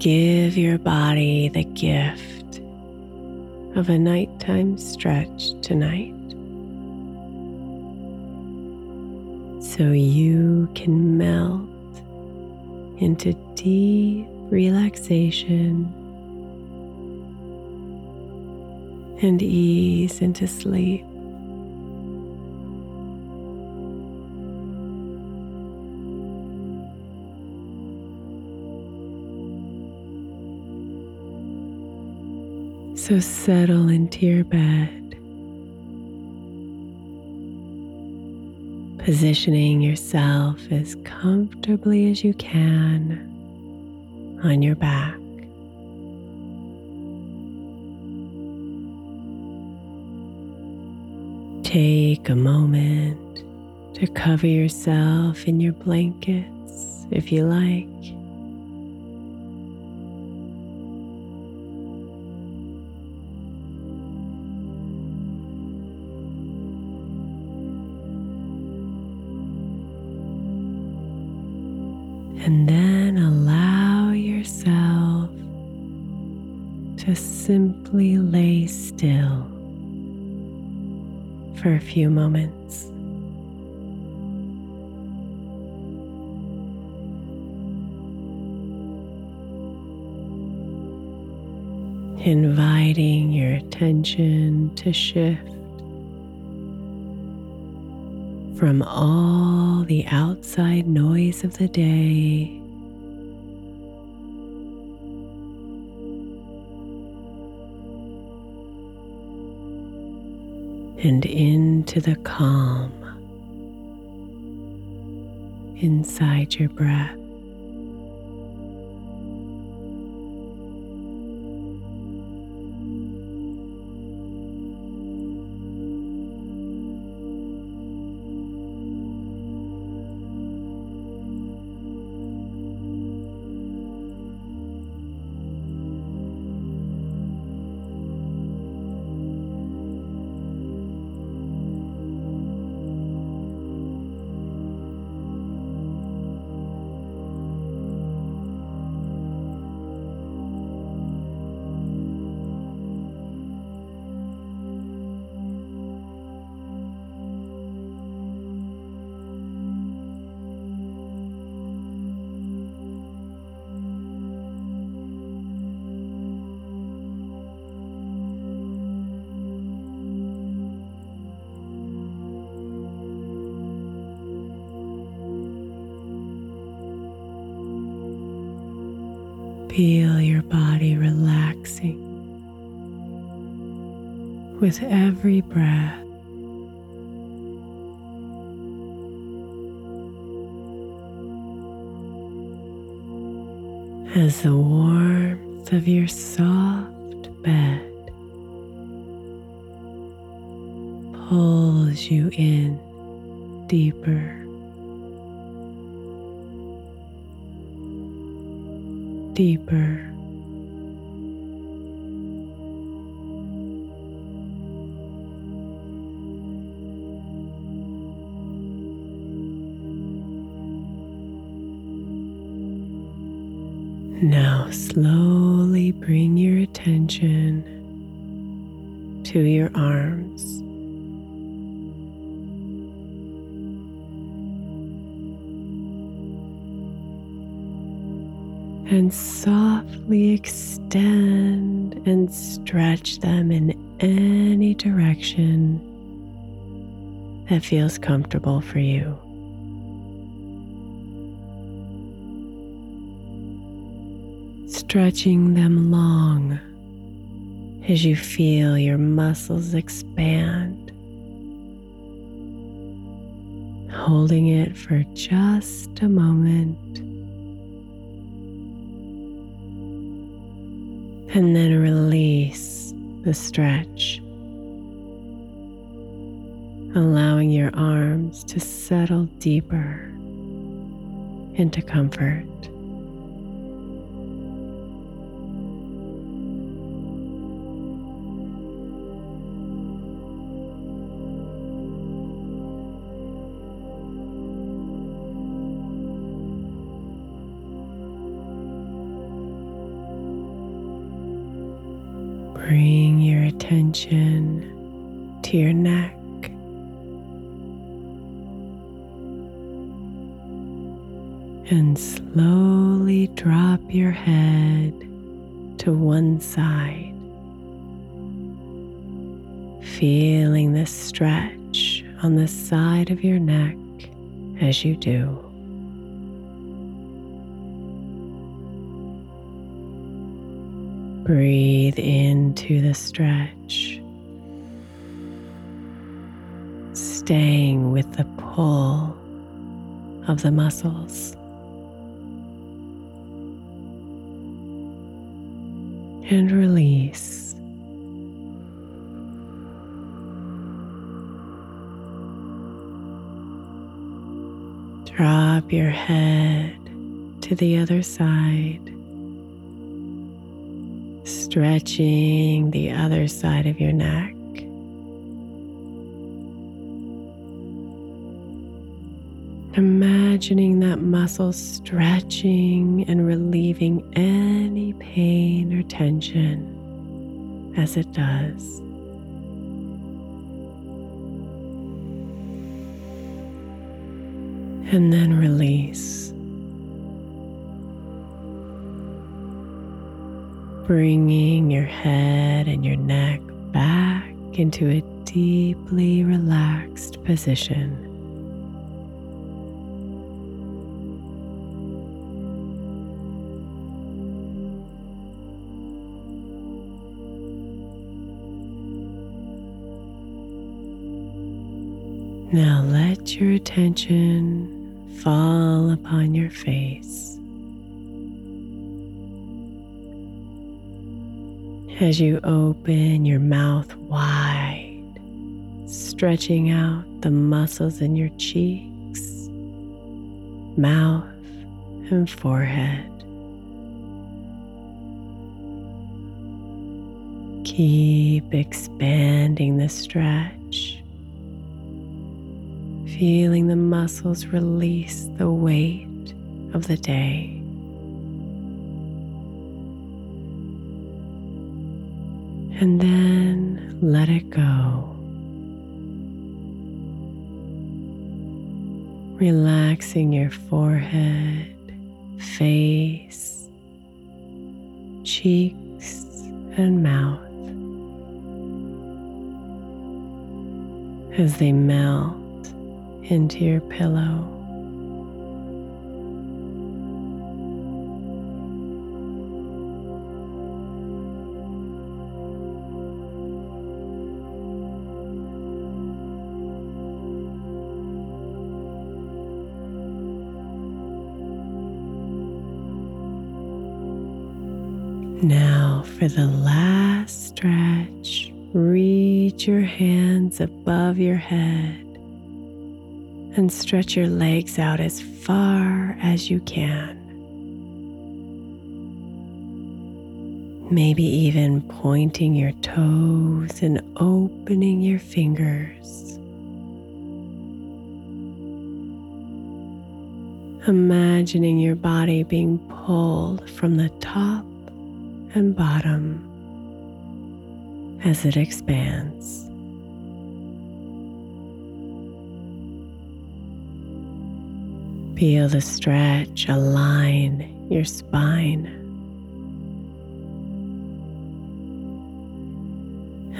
Give your body the gift of a nighttime stretch tonight so you can melt into deep relaxation and ease into sleep. So settle into your bed, positioning yourself as comfortably as you can on your back. Take a moment to cover yourself in your blankets if you like. Inviting your attention to shift from all the outside noise of the day and into the calm inside your breath. Feel your body relaxing with every breath. As the warmth of your soft bed pulls you in deeper. Deeper. Now slowly bring your attention to your arms. And softly extend and stretch them in any direction that feels comfortable for you. stretching them long as you feel your muscles expand, holding it for just a moment, and then release the stretch. Allowing your arms to settle deeper into comfort. Attention to your neck. And slowly drop your head to one side, feeling the stretch on the side of your neck as you do. Breathe into the stretch, staying with the pull of the muscles. And release. Drop your head to the other side stretching the other side of your neck. Imagining that muscle stretching and relieving any pain or tension as it does. And then release. Bringing your head and your neck back into a deeply relaxed position. Now let your attention fall upon your face. As you open your mouth wide, stretching out the muscles in your cheeks, mouth, and forehead. Keep expanding the stretch, feeling the muscles release the weight of the day. And then let it go. Relaxing your forehead, face, cheeks, and mouth as they melt into your pillow. For the last stretch, reach your hands above your head and stretch your legs out as far as you can. Maybe even pointing your toes and opening your fingers. Imagining your body being pulled from the top and bottom as it expands. Feel the stretch align your spine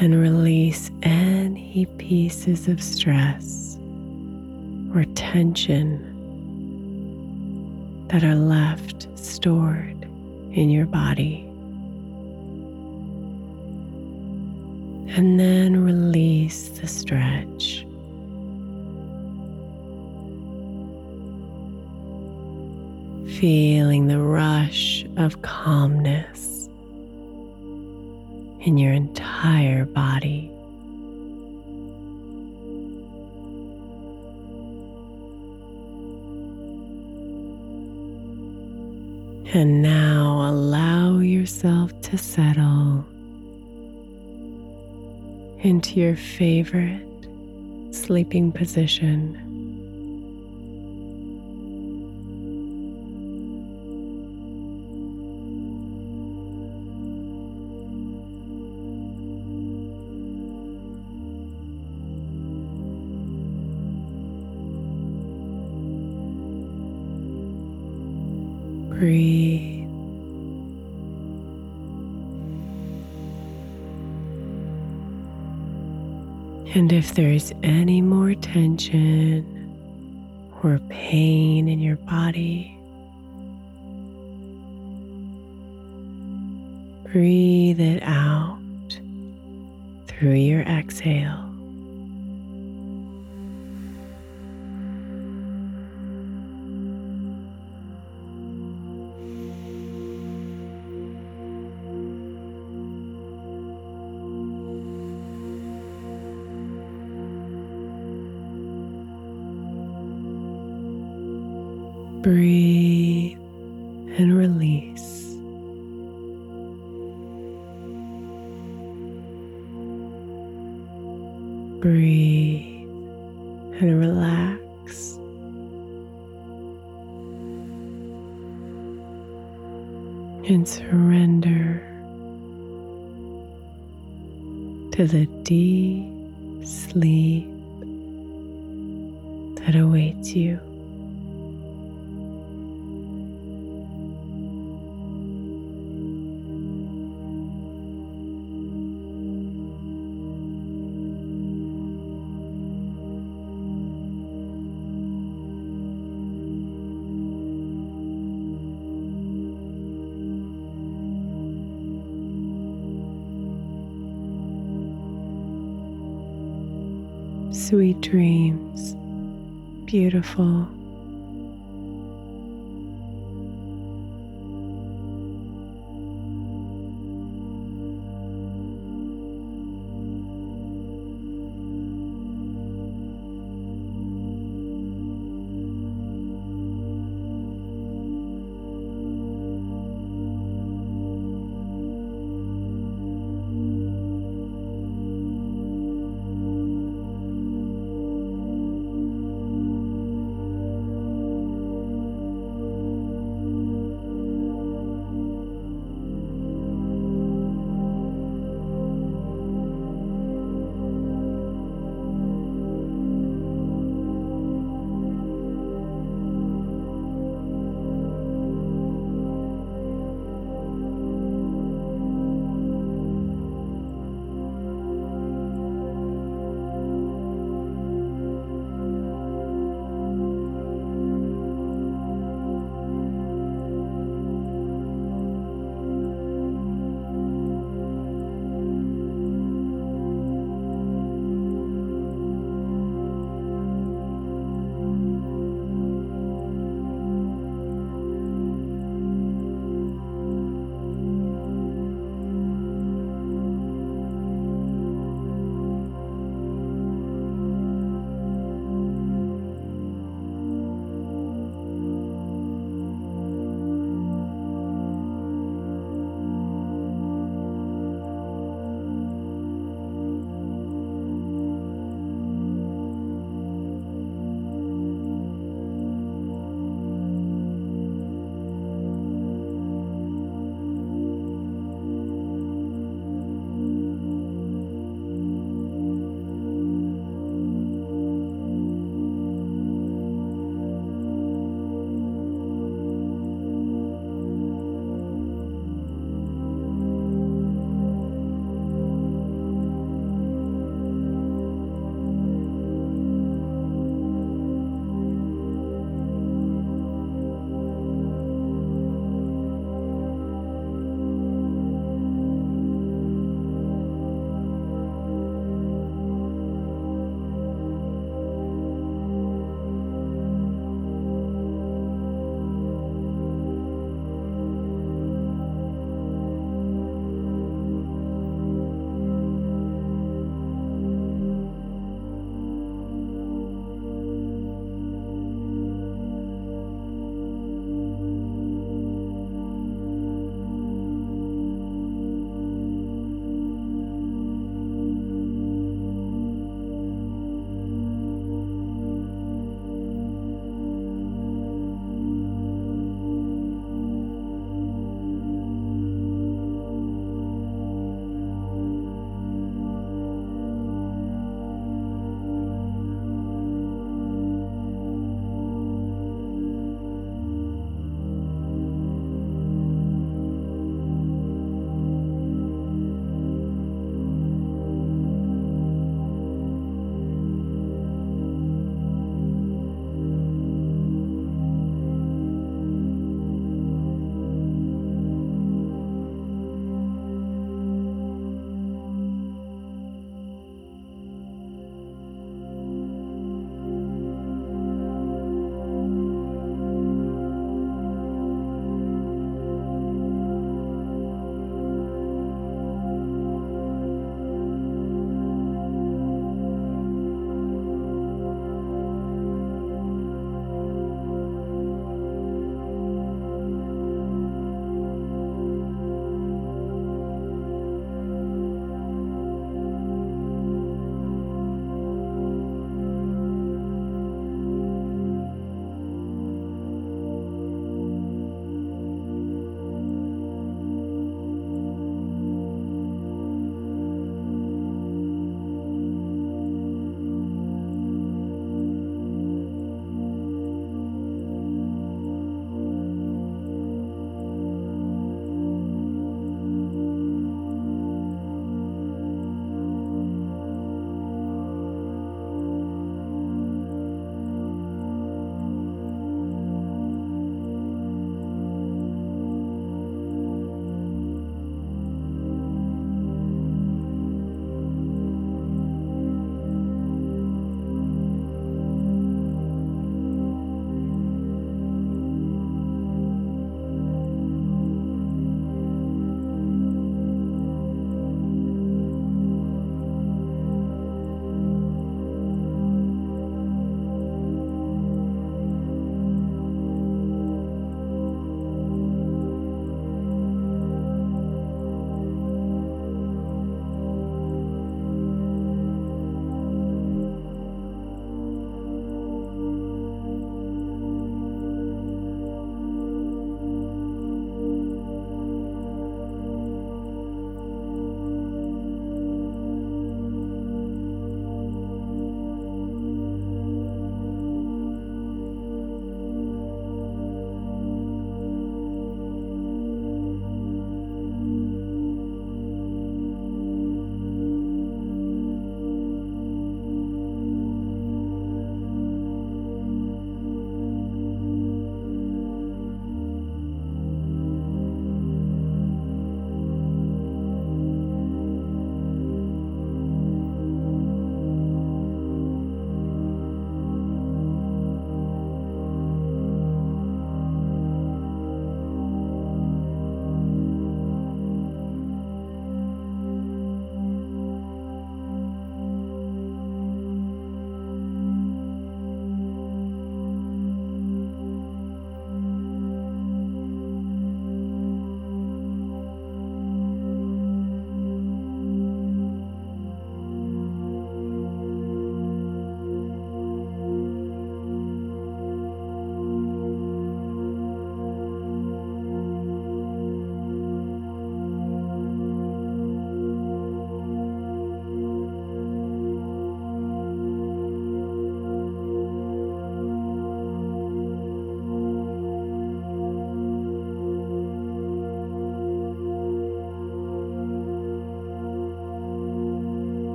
and release any pieces of stress or tension that are left stored in your body. And then release the stretch. Feeling the rush of calmness in your entire body. And now allow yourself to settle into your favorite sleeping position. If there's any more tension or pain in your body, breathe it out through your exhale. Breathe and release. Breathe and relax. And surrender to the deep sleep that awaits you. Dreams, beautiful.